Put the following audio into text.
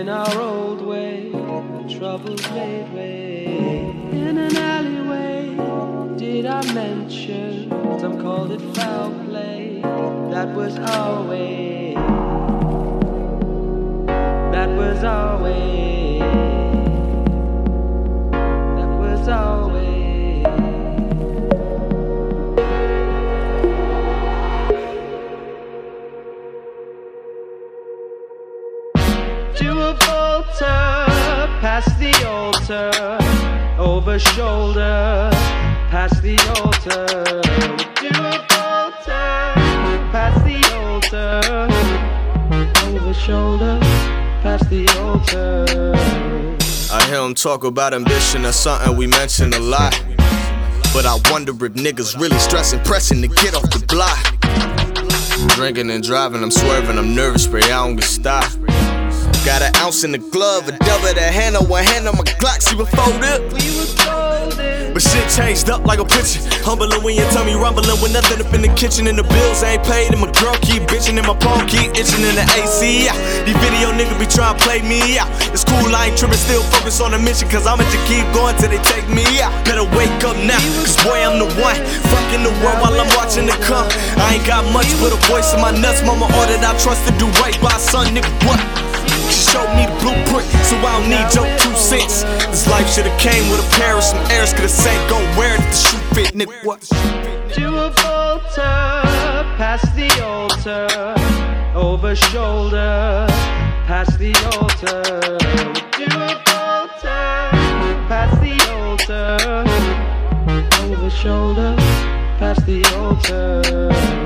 in our old way. Troubles made way in an. Mention? Some called it foul play. That was our way. That was our way. That was our way. Do a volta past the altar, over shoulder, past the altar. Do past the altar, over shoulder, past the altar. I hear him talk about ambition, that's something we mention a lot. But I wonder if niggas really stressing, pressing to get off the block. Drinking and driving, I'm swerving, I'm nervous, pray I don't get stopped. Got an ounce in the glove, a double the hand on one hand on my Glock, see what fold But shit changed up like a picture. Humbling when you tell me rumbling with nothing up in the kitchen and the bills ain't paid. And my girl keep bitching and my palm keep itching in the AC. Yeah. These video niggas be trying to play me out. It's cool, I ain't tripping, still focus on the mission. Cause I'ma just keep going till they take me out. Better wake up now, cause boy, I'm the one. Fucking the world while I'm watching it come. I ain't got much but a voice in my nuts. Mama ordered I trust to do right by son, nigga. What? She showed me the blueprint, so I don't need your two cents. Life should've came with a pair of some airs, could've sank, gon' wear it if the shoe fit, nigga. What? Do a volta past the altar, over shoulder, past the altar. Do a volta past the altar, over shoulder, past the altar.